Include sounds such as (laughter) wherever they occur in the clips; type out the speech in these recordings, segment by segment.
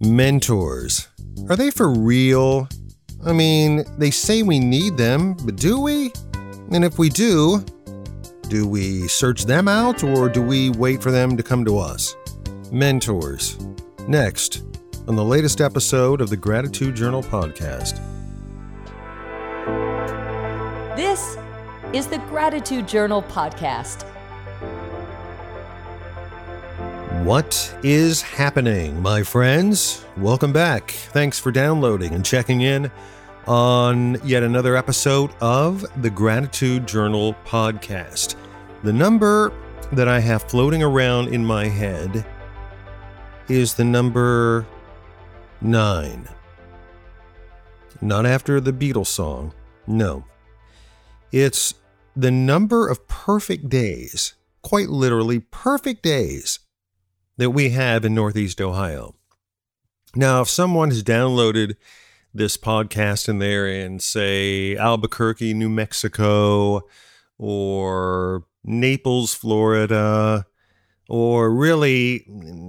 Mentors. Are they for real? I mean, they say we need them, but do we? And if we do, do we search them out or do we wait for them to come to us? Mentors. Next, on the latest episode of the Gratitude Journal podcast. This is the Gratitude Journal podcast. What is happening, my friends? Welcome back. Thanks for downloading and checking in on yet another episode of the Gratitude Journal podcast. The number that I have floating around in my head is the number nine. Not after the Beatles song, no. It's the number of perfect days, quite literally perfect days that we have in Northeast Ohio. Now, if someone has downloaded this podcast in there in, say, Albuquerque, New Mexico, or Naples, Florida, or really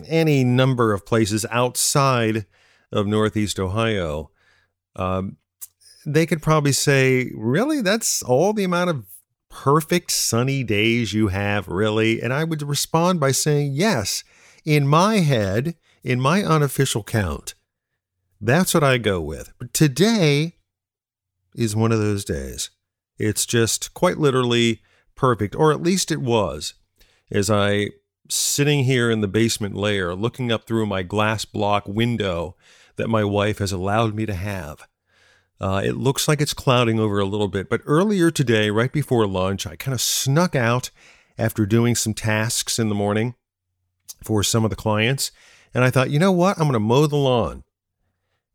any number of places outside of Northeast Ohio, um, they could probably say, Really? That's all the amount of perfect sunny days you have, really? And I would respond by saying, Yes in my head, in my unofficial count, that's what I go with. But today is one of those days. It's just quite literally perfect, or at least it was, as I sitting here in the basement layer looking up through my glass block window that my wife has allowed me to have. Uh, it looks like it's clouding over a little bit, but earlier today, right before lunch, I kind of snuck out after doing some tasks in the morning for some of the clients. And I thought, you know what? I'm going to mow the lawn.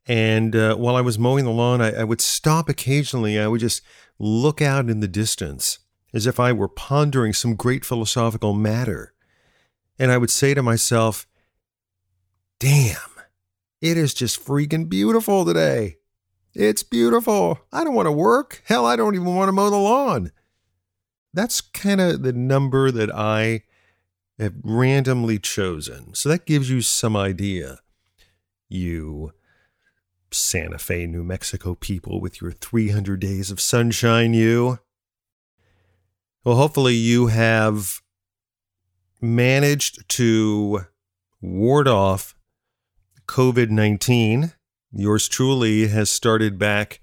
And uh, while I was mowing the lawn, I, I would stop occasionally. I would just look out in the distance as if I were pondering some great philosophical matter. And I would say to myself, damn, it is just freaking beautiful today. It's beautiful. I don't want to work. Hell, I don't even want to mow the lawn. That's kind of the number that I randomly chosen. So that gives you some idea. You Santa Fe, New Mexico people with your 300 days of sunshine, you. Well, hopefully you have managed to ward off COVID 19. Yours truly has started back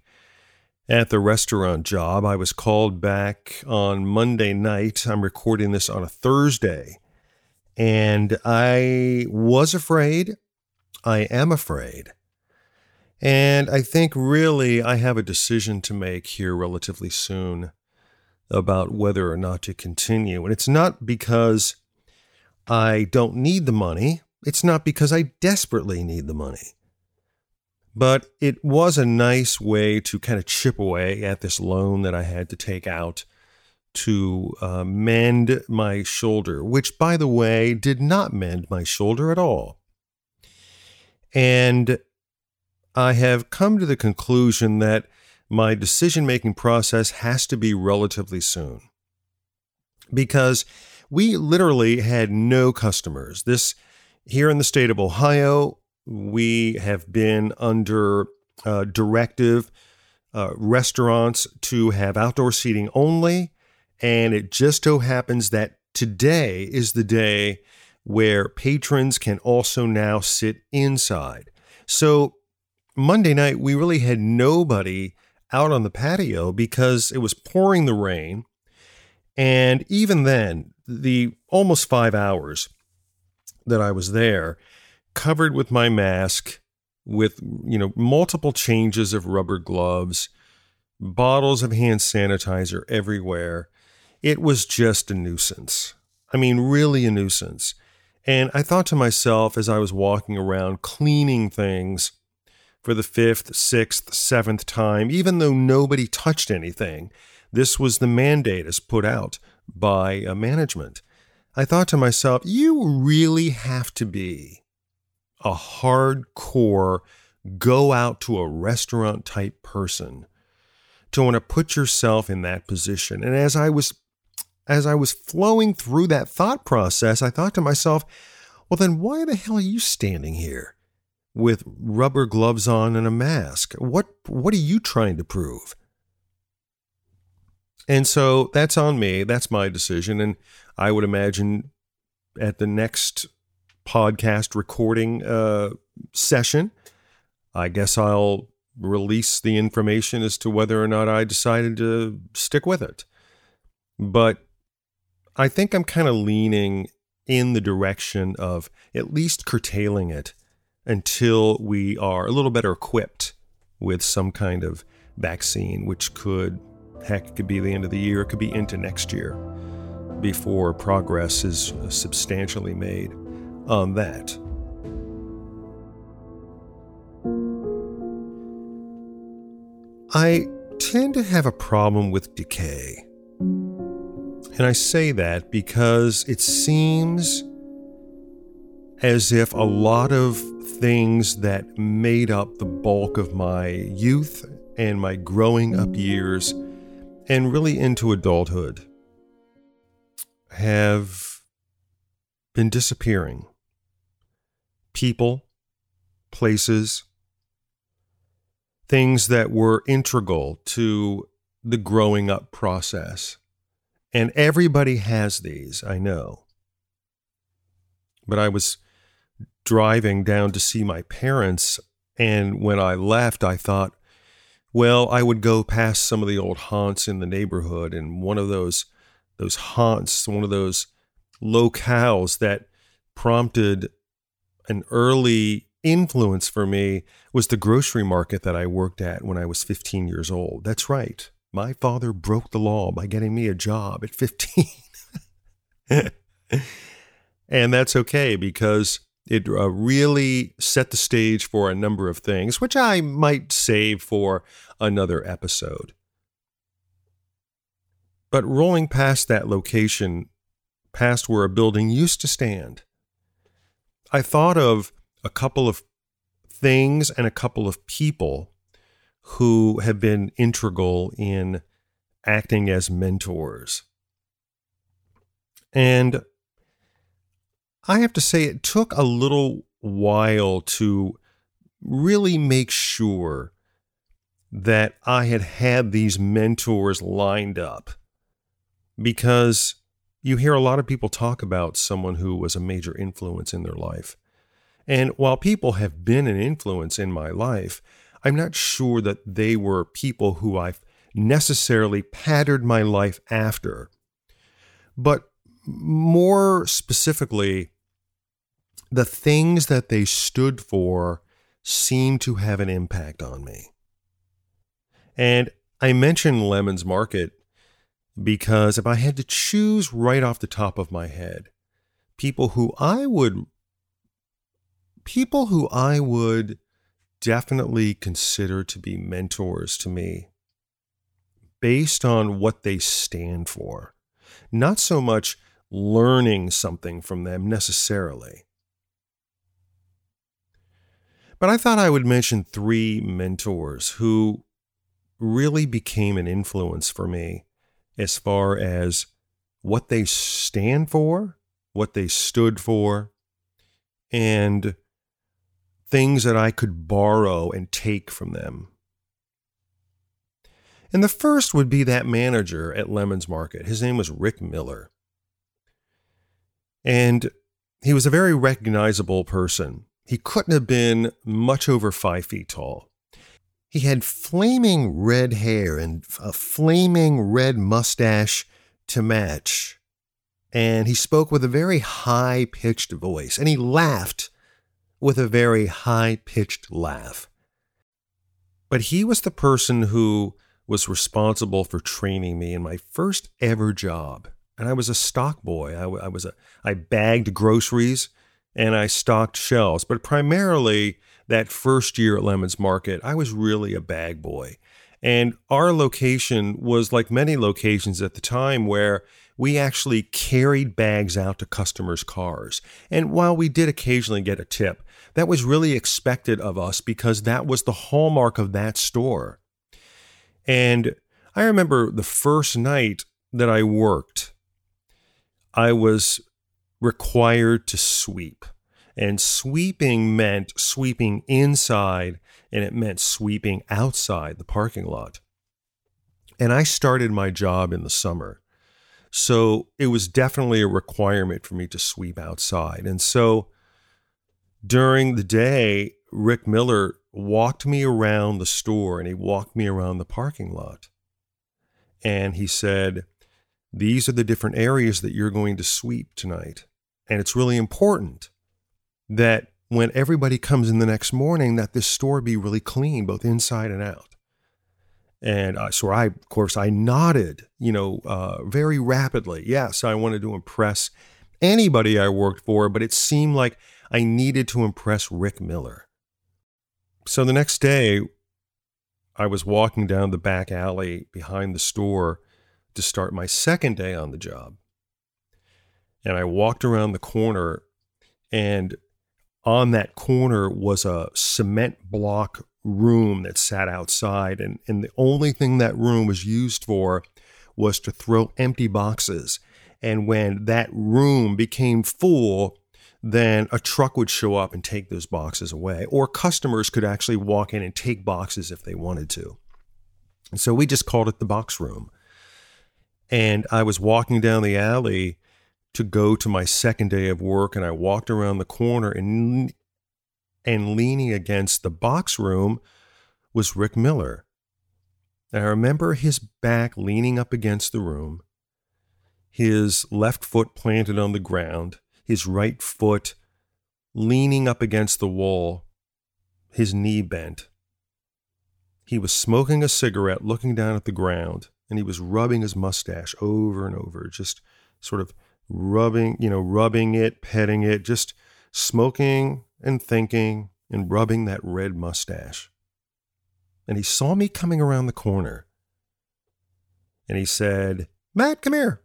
at the restaurant job. I was called back on Monday night. I'm recording this on a Thursday. And I was afraid. I am afraid. And I think really I have a decision to make here relatively soon about whether or not to continue. And it's not because I don't need the money, it's not because I desperately need the money. But it was a nice way to kind of chip away at this loan that I had to take out to uh, mend my shoulder, which, by the way, did not mend my shoulder at all. And I have come to the conclusion that my decision making process has to be relatively soon because we literally had no customers. This here in the state of Ohio, we have been under uh, directive uh, restaurants to have outdoor seating only and it just so happens that today is the day where patrons can also now sit inside. So Monday night, we really had nobody out on the patio because it was pouring the rain. And even then, the almost five hours that I was there, covered with my mask, with you know multiple changes of rubber gloves, bottles of hand sanitizer everywhere, it was just a nuisance. I mean, really a nuisance. And I thought to myself as I was walking around cleaning things for the fifth, sixth, seventh time, even though nobody touched anything, this was the mandate as put out by uh, management. I thought to myself, you really have to be a hardcore go out to a restaurant type person to want to put yourself in that position. And as I was as I was flowing through that thought process, I thought to myself, well, then why the hell are you standing here? with rubber gloves on and a mask? What what are you trying to prove? And so that's on me. That's my decision. And I would imagine at the next podcast recording uh, session, I guess I'll release the information as to whether or not I decided to stick with it. But I think I'm kind of leaning in the direction of at least curtailing it until we are a little better equipped with some kind of vaccine, which could, heck, it could be the end of the year, it could be into next year before progress is uh, substantially made on that. I tend to have a problem with decay. And I say that because it seems as if a lot of things that made up the bulk of my youth and my growing up years and really into adulthood have been disappearing. People, places, things that were integral to the growing up process. And everybody has these, I know. But I was driving down to see my parents, and when I left, I thought, well, I would go past some of the old haunts in the neighborhood, and one of those those haunts, one of those locales that prompted an early influence for me was the grocery market that I worked at when I was 15 years old. That's right. My father broke the law by getting me a job at 15. (laughs) and that's okay because it uh, really set the stage for a number of things, which I might save for another episode. But rolling past that location, past where a building used to stand, I thought of a couple of things and a couple of people who have been integral in acting as mentors. And I have to say, it took a little while to really make sure that I had had these mentors lined up because you hear a lot of people talk about someone who was a major influence in their life. And while people have been an influence in my life, I'm not sure that they were people who I've necessarily patterned my life after. But more specifically, the things that they stood for seem to have an impact on me. And I mentioned Lemon's Market because if I had to choose right off the top of my head, people who I would people who I would definitely consider to be mentors to me based on what they stand for, not so much learning something from them necessarily. But I thought I would mention three mentors who really became an influence for me as far as what they stand for, what they stood for, and things that I could borrow and take from them. And the first would be that manager at Lemon's Market. His name was Rick Miller. And he was a very recognizable person. He couldn't have been much over five feet tall. He had flaming red hair and a flaming red mustache to match. And he spoke with a very high pitched voice. And he laughed with a very high pitched laugh. But he was the person who was responsible for training me in my first ever job. And I was a stock boy. I, I was a I bagged groceries and I stocked shelves, but primarily that first year at Lemon's Market, I was really a bag boy. And our location was like many locations at the time where we actually carried bags out to customers' cars. And while we did occasionally get a tip, that was really expected of us because that was the hallmark of that store. And I remember the first night that I worked, I was required to sweep. And sweeping meant sweeping inside and it meant sweeping outside the parking lot. And I started my job in the summer. So it was definitely a requirement for me to sweep outside. And so during the day, Rick Miller walked me around the store and he walked me around the parking lot. And he said, These are the different areas that you're going to sweep tonight. And it's really important that when everybody comes in the next morning, that this store be really clean, both inside and out. And uh, so I, of course, I nodded, you know, uh, very rapidly. Yes, I wanted to impress anybody I worked for, but it seemed like I needed to impress Rick Miller. So the next day, I was walking down the back alley behind the store to start my second day on the job. And I walked around the corner, and on that corner was a cement block room that sat outside. And, and the only thing that room was used for was to throw empty boxes. And when that room became full, then a truck would show up and take those boxes away, or customers could actually walk in and take boxes if they wanted to. And so we just called it the box room. And I was walking down the alley to go to my second day of work, and I walked around the corner and and leaning against the box room was Rick Miller. And I remember his back leaning up against the room, his left foot planted on the ground, his right foot leaning up against the wall, his knee bent. He was smoking a cigarette, looking down at the ground, and he was rubbing his mustache over and over, just sort of rubbing, you know, rubbing it, petting it, just smoking and thinking and rubbing that red mustache. And he saw me coming around the corner. And he said, Matt, come here.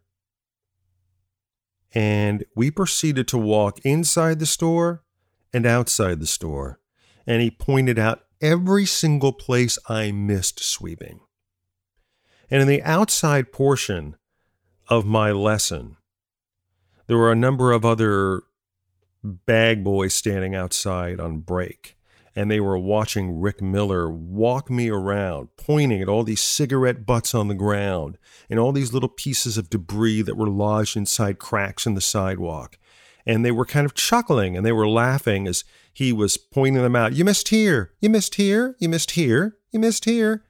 And we proceeded to walk inside the store and outside the store. And he pointed out every single place I missed sweeping. And in the outside portion of my lesson, there were a number of other bag boys standing outside on break, and they were watching Rick Miller walk me around, pointing at all these cigarette butts on the ground and all these little pieces of debris that were lodged inside cracks in the sidewalk. And they were kind of chuckling and they were laughing as he was pointing them out. You missed here, you missed here, you missed here, you missed here.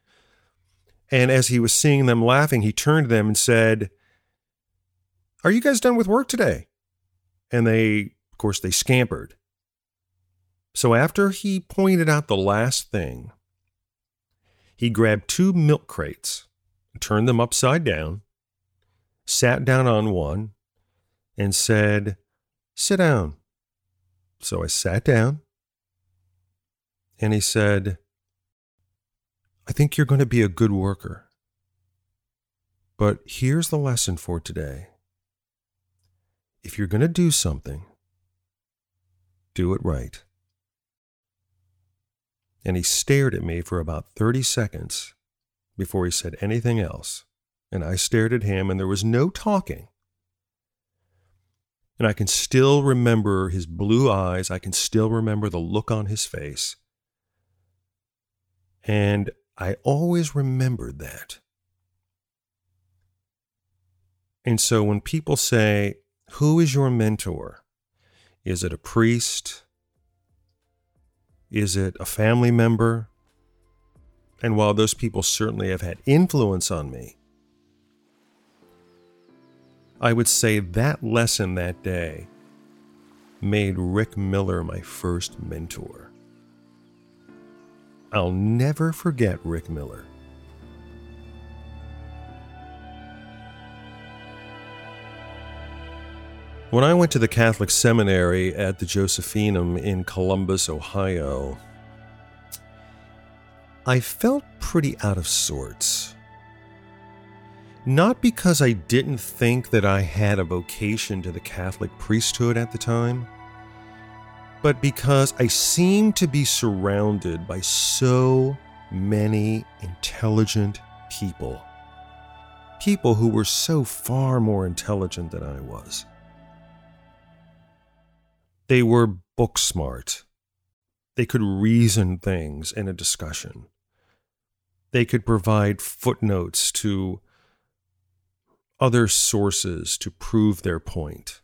And as he was seeing them laughing, he turned to them and said, Are you guys done with work today? And they of course, they scampered. So after he pointed out the last thing, he grabbed two milk crates, turned them upside down, sat down on one, and said, Sit down. So I sat down, and he said, I think you're going to be a good worker. But here's the lesson for today. If you're going to do something, do it right. And he stared at me for about 30 seconds before he said anything else. And I stared at him, and there was no talking. And I can still remember his blue eyes. I can still remember the look on his face. And I always remembered that. And so when people say, Who is your mentor? Is it a priest? Is it a family member? And while those people certainly have had influence on me, I would say that lesson that day made Rick Miller my first mentor. I'll never forget Rick Miller. When I went to the Catholic seminary at the Josephinum in Columbus, Ohio, I felt pretty out of sorts. Not because I didn't think that I had a vocation to the Catholic priesthood at the time, but because I seemed to be surrounded by so many intelligent people. People who were so far more intelligent than I was. They were book smart. They could reason things in a discussion. They could provide footnotes to other sources to prove their point.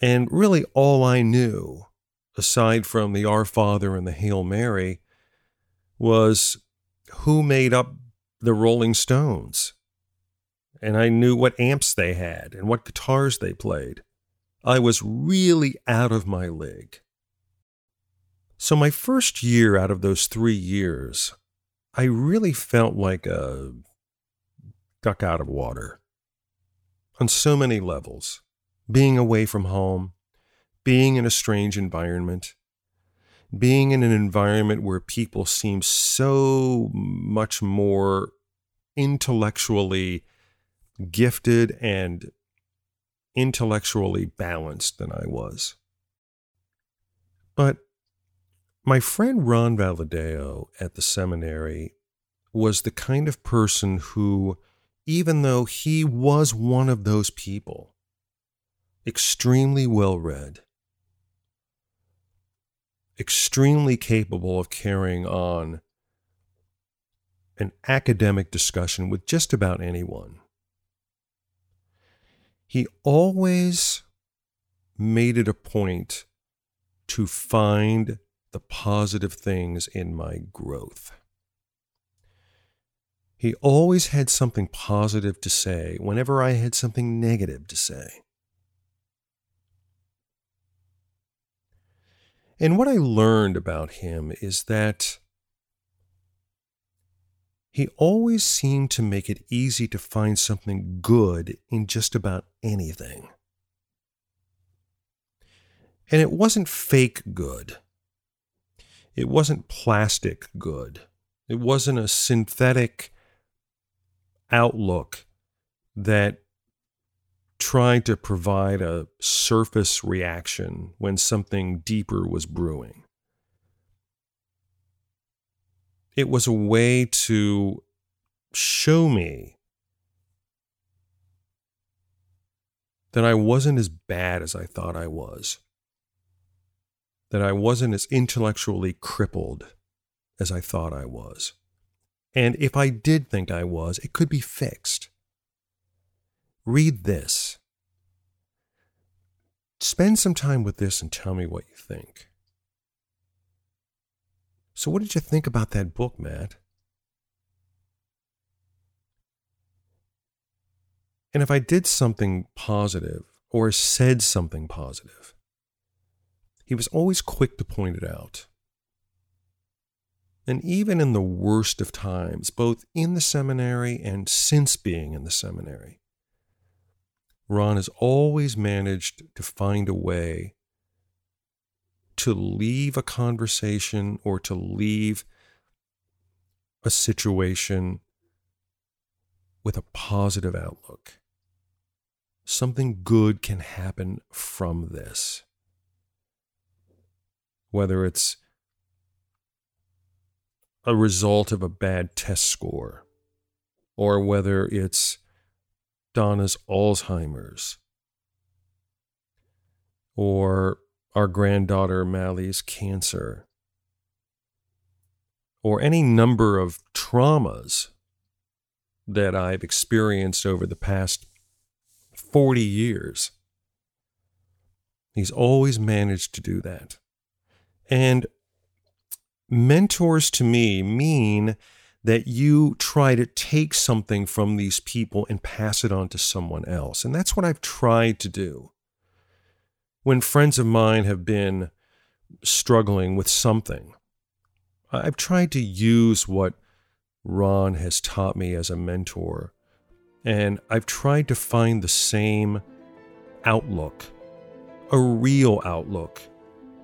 And really, all I knew, aside from the Our Father and the Hail Mary, was who made up the Rolling Stones. And I knew what amps they had and what guitars they played. I was really out of my league. So, my first year out of those three years, I really felt like a duck out of water on so many levels. Being away from home, being in a strange environment, being in an environment where people seem so much more intellectually gifted and intellectually balanced than I was. But my friend Ron Valadeo at the seminary was the kind of person who, even though he was one of those people, extremely well read, extremely capable of carrying on an academic discussion with just about anyone. He always made it a point to find the positive things in my growth. He always had something positive to say whenever I had something negative to say. And what I learned about him is that he always seemed to make it easy to find something good in just about anything. And it wasn't fake good. It wasn't plastic good. It wasn't a synthetic outlook that tried to provide a surface reaction when something deeper was brewing. It was a way to show me that I wasn't as bad as I thought I was, that I wasn't as intellectually crippled as I thought I was. And if I did think I was, it could be fixed. Read this. Spend some time with this and tell me what you think. So, what did you think about that book, Matt? And if I did something positive or said something positive, he was always quick to point it out. And even in the worst of times, both in the seminary and since being in the seminary, Ron has always managed to find a way to leave a conversation or to leave a situation with a positive outlook. Something good can happen from this. Whether it's a result of a bad test score, or whether it's Donna's Alzheimer's, or our granddaughter Mally's cancer, or any number of traumas that I've experienced over the past 40 years. He's always managed to do that. And mentors to me mean that you try to take something from these people and pass it on to someone else. And that's what I've tried to do. When friends of mine have been struggling with something, I've tried to use what Ron has taught me as a mentor, and I've tried to find the same outlook, a real outlook,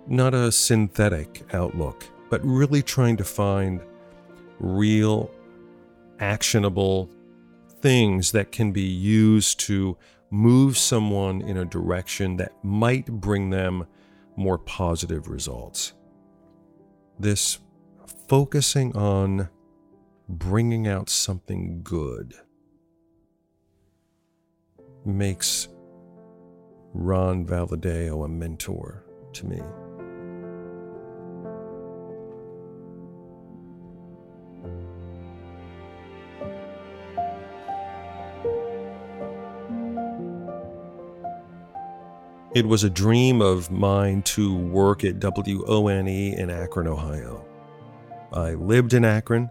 not a synthetic outlook, but really trying to find real, actionable things that can be used to move someone in a direction that might bring them more positive results. This focusing on bringing out something good makes Ron Valadeo a mentor to me. It was a dream of mine to work at WONE in Akron, Ohio. I lived in Akron,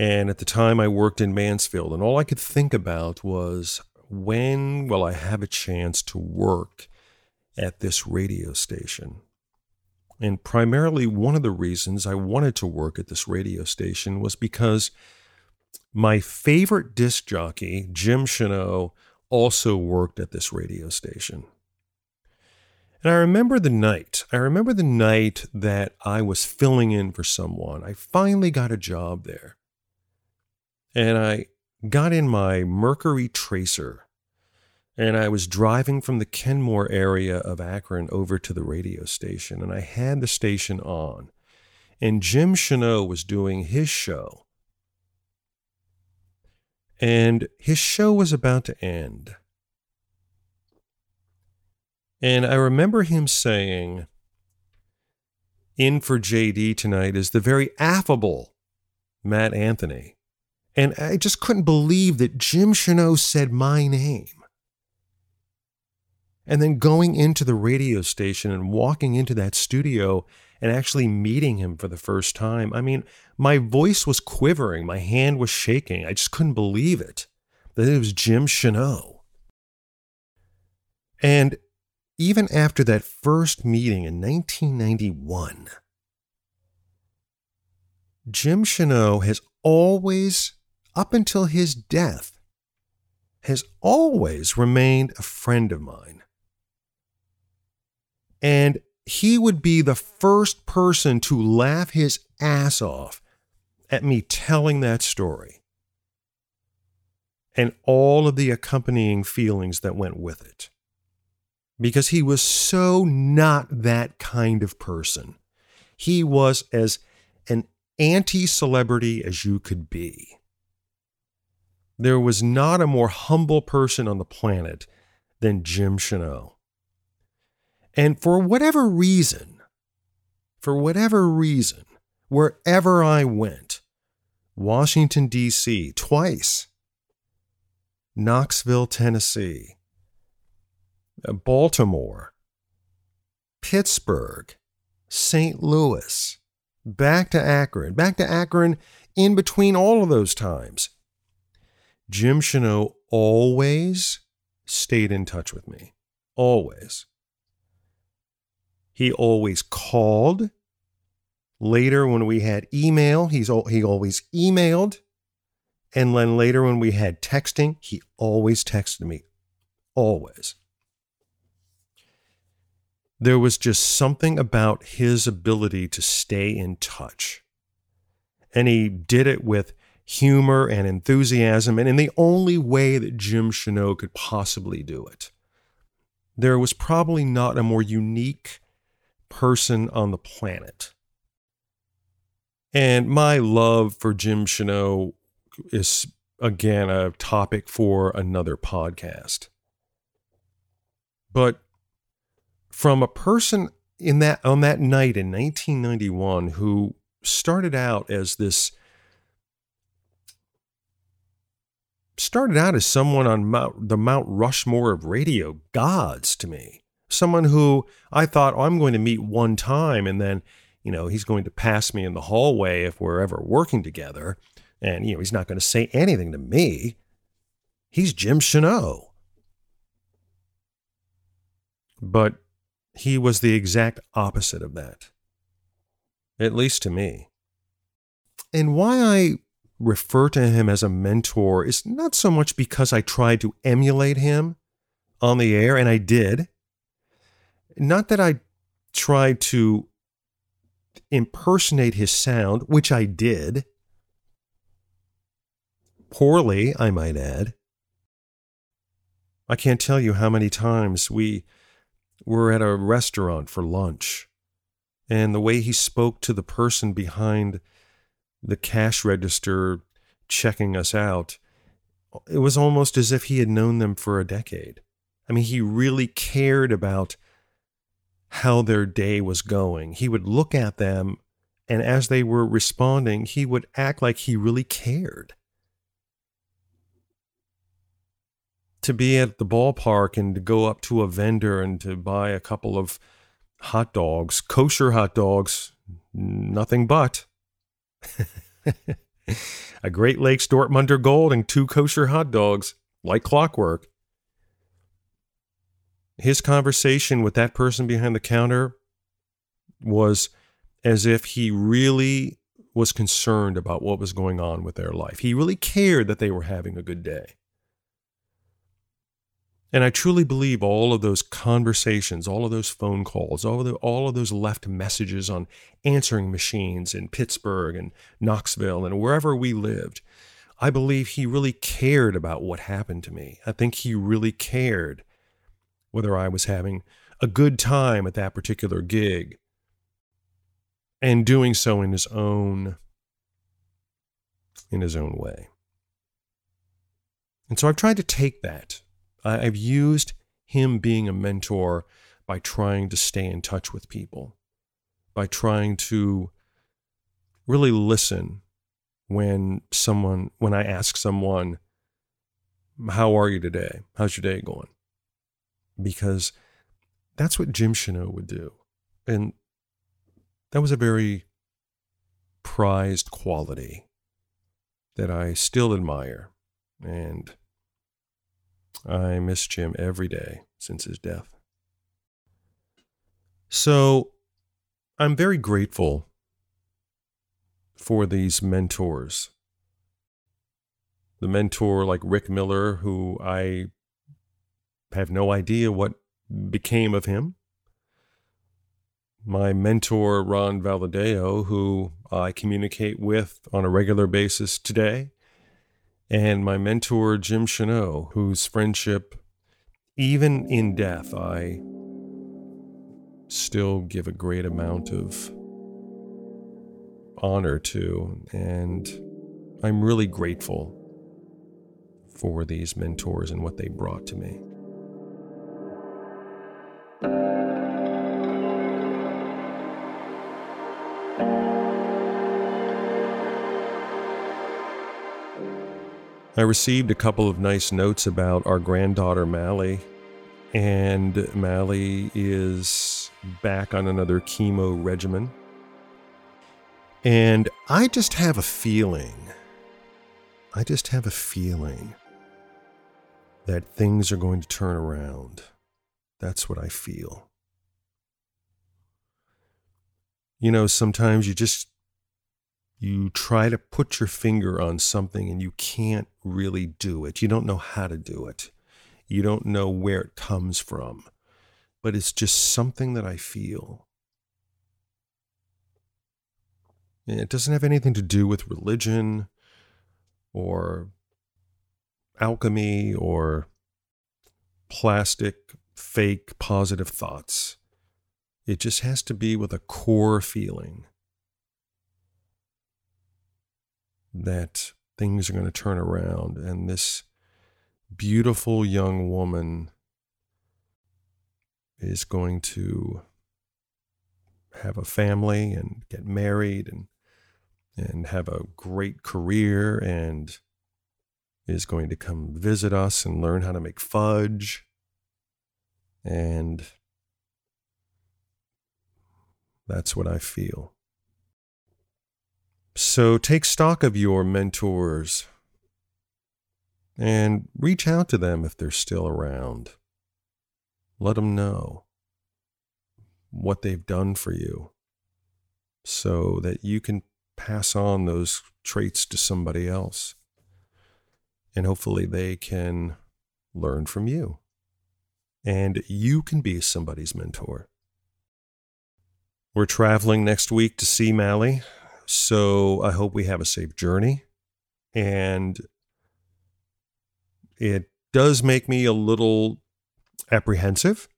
and at the time I worked in Mansfield, and all I could think about was when will I have a chance to work at this radio station? And primarily, one of the reasons I wanted to work at this radio station was because my favorite disc jockey, Jim Cheneau, also worked at this radio station. And I remember the night. I remember the night that I was filling in for someone. I finally got a job there. And I got in my Mercury Tracer and I was driving from the Kenmore area of Akron over to the radio station. And I had the station on. And Jim Cheneau was doing his show. And his show was about to end. And I remember him saying, In for JD tonight is the very affable Matt Anthony. And I just couldn't believe that Jim Cheneau said my name. And then going into the radio station and walking into that studio and actually meeting him for the first time. I mean, my voice was quivering, my hand was shaking. I just couldn't believe it that it was Jim Cheneau. And even after that first meeting in 1991, Jim Cheneau has always, up until his death, has always remained a friend of mine. And he would be the first person to laugh his ass off at me telling that story and all of the accompanying feelings that went with it because he was so not that kind of person. He was as an anti celebrity as you could be. There was not a more humble person on the planet than Jim Cheneau. And for whatever reason, for whatever reason, wherever I went, Washington, D.C., twice, Knoxville, Tennessee, Baltimore, Pittsburgh, St. Louis, back to Akron, back to Akron in between all of those times. Jim Cheneau always stayed in touch with me. Always. He always called. Later, when we had email, he's he always emailed. And then later, when we had texting, he always texted me. Always there was just something about his ability to stay in touch. And he did it with humor and enthusiasm, and in the only way that Jim Cheneau could possibly do it. There was probably not a more unique person on the planet. And my love for Jim Cheneau is, again, a topic for another podcast. But from a person in that on that night in 1991 who started out as this started out as someone on Mount, the Mount Rushmore of radio gods to me. Someone who I thought, oh, I'm going to meet one time and then, you know, he's going to pass me in the hallway if we're ever working together. And, you know, he's not going to say anything to me. He's Jim Cheneau. But he was the exact opposite of that, at least to me. And why I refer to him as a mentor is not so much because I tried to emulate him on the air, and I did. Not that I tried to impersonate his sound, which I did. Poorly, I might add. I can't tell you how many times we were at a restaurant for lunch, and the way he spoke to the person behind the cash register checking us out, it was almost as if he had known them for a decade. I mean, he really cared about how their day was going. He would look at them, and as they were responding, he would act like he really cared. To be at the ballpark and to go up to a vendor and to buy a couple of hot dogs, kosher hot dogs, nothing but. (laughs) a Great Lakes Dortmunder Gold and two kosher hot dogs, like clockwork. His conversation with that person behind the counter was as if he really was concerned about what was going on with their life. He really cared that they were having a good day. And I truly believe all of those conversations, all of those phone calls, all of, the, all of those left messages on answering machines in Pittsburgh and Knoxville and wherever we lived, I believe he really cared about what happened to me. I think he really cared whether I was having a good time at that particular gig and doing so in his own in his own way. And so I've tried to take that I've used him being a mentor by trying to stay in touch with people, by trying to really listen when someone, when I ask someone, How are you today? How's your day going? Because that's what Jim Cheneau would do. And that was a very prized quality that I still admire. And I miss Jim every day since his death. So I'm very grateful for these mentors. The mentor like Rick Miller, who I have no idea what became of him. My mentor, Ron Valadeo, who I communicate with on a regular basis today and my mentor, Jim Cheneau, whose friendship, even in death, I still give a great amount of honor to. And I'm really grateful for these mentors and what they brought to me. I received a couple of nice notes about our granddaughter, Mally, and Mally is back on another chemo regimen. And I just have a feeling, I just have a feeling that things are going to turn around. That's what I feel. You know, sometimes you just you try to put your finger on something and you can't really do it. You don't know how to do it. You don't know where it comes from. But it's just something that I feel. And it doesn't have anything to do with religion or alchemy or plastic, fake, positive thoughts. It just has to be with a core feeling that things are going to turn around and this beautiful young woman is going to have a family and get married and and have a great career and is going to come visit us and learn how to make fudge and that's what I feel. So take stock of your mentors and reach out to them if they're still around. Let them know what they've done for you so that you can pass on those traits to somebody else. And hopefully they can learn from you. And you can be somebody's mentor. We're traveling next week to see Mally. So I hope we have a safe journey. And it does make me a little apprehensive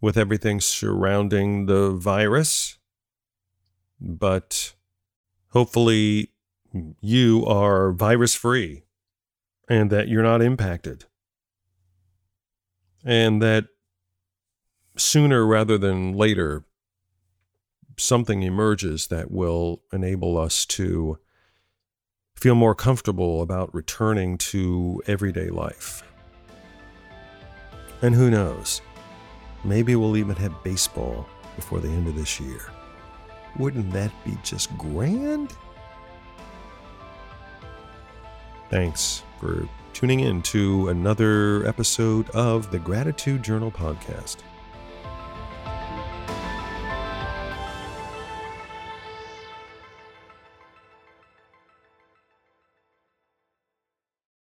with everything surrounding the virus. But hopefully, you are virus free and that you're not impacted. and that sooner rather than later, something emerges that will enable us to feel more comfortable about returning to everyday life. And who knows? Maybe we'll even have baseball before the end of this year. Wouldn't that be just grand? Thanks for tuning in to another episode of the Gratitude Journal podcast.